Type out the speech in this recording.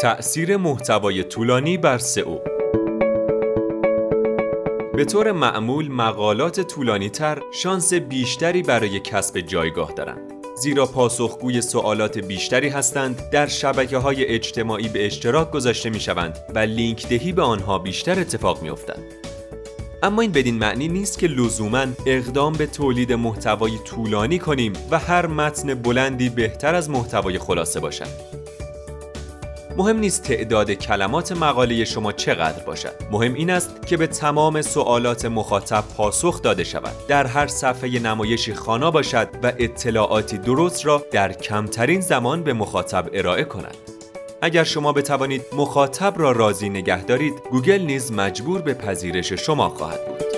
تأثیر محتوای طولانی بر سئو به طور معمول مقالات طولانی تر شانس بیشتری برای کسب جایگاه دارند. زیرا پاسخگوی سوالات بیشتری هستند در شبکه های اجتماعی به اشتراک گذاشته می شوند و لینک دهی به آنها بیشتر اتفاق می افتند. اما این بدین معنی نیست که لزوما اقدام به تولید محتوای طولانی کنیم و هر متن بلندی بهتر از محتوای خلاصه باشد. مهم نیست تعداد کلمات مقاله شما چقدر باشد. مهم این است که به تمام سوالات مخاطب پاسخ داده شود. در هر صفحه نمایشی خانا باشد و اطلاعاتی درست را در کمترین زمان به مخاطب ارائه کند. اگر شما بتوانید مخاطب را راضی نگه دارید گوگل نیز مجبور به پذیرش شما خواهد بود.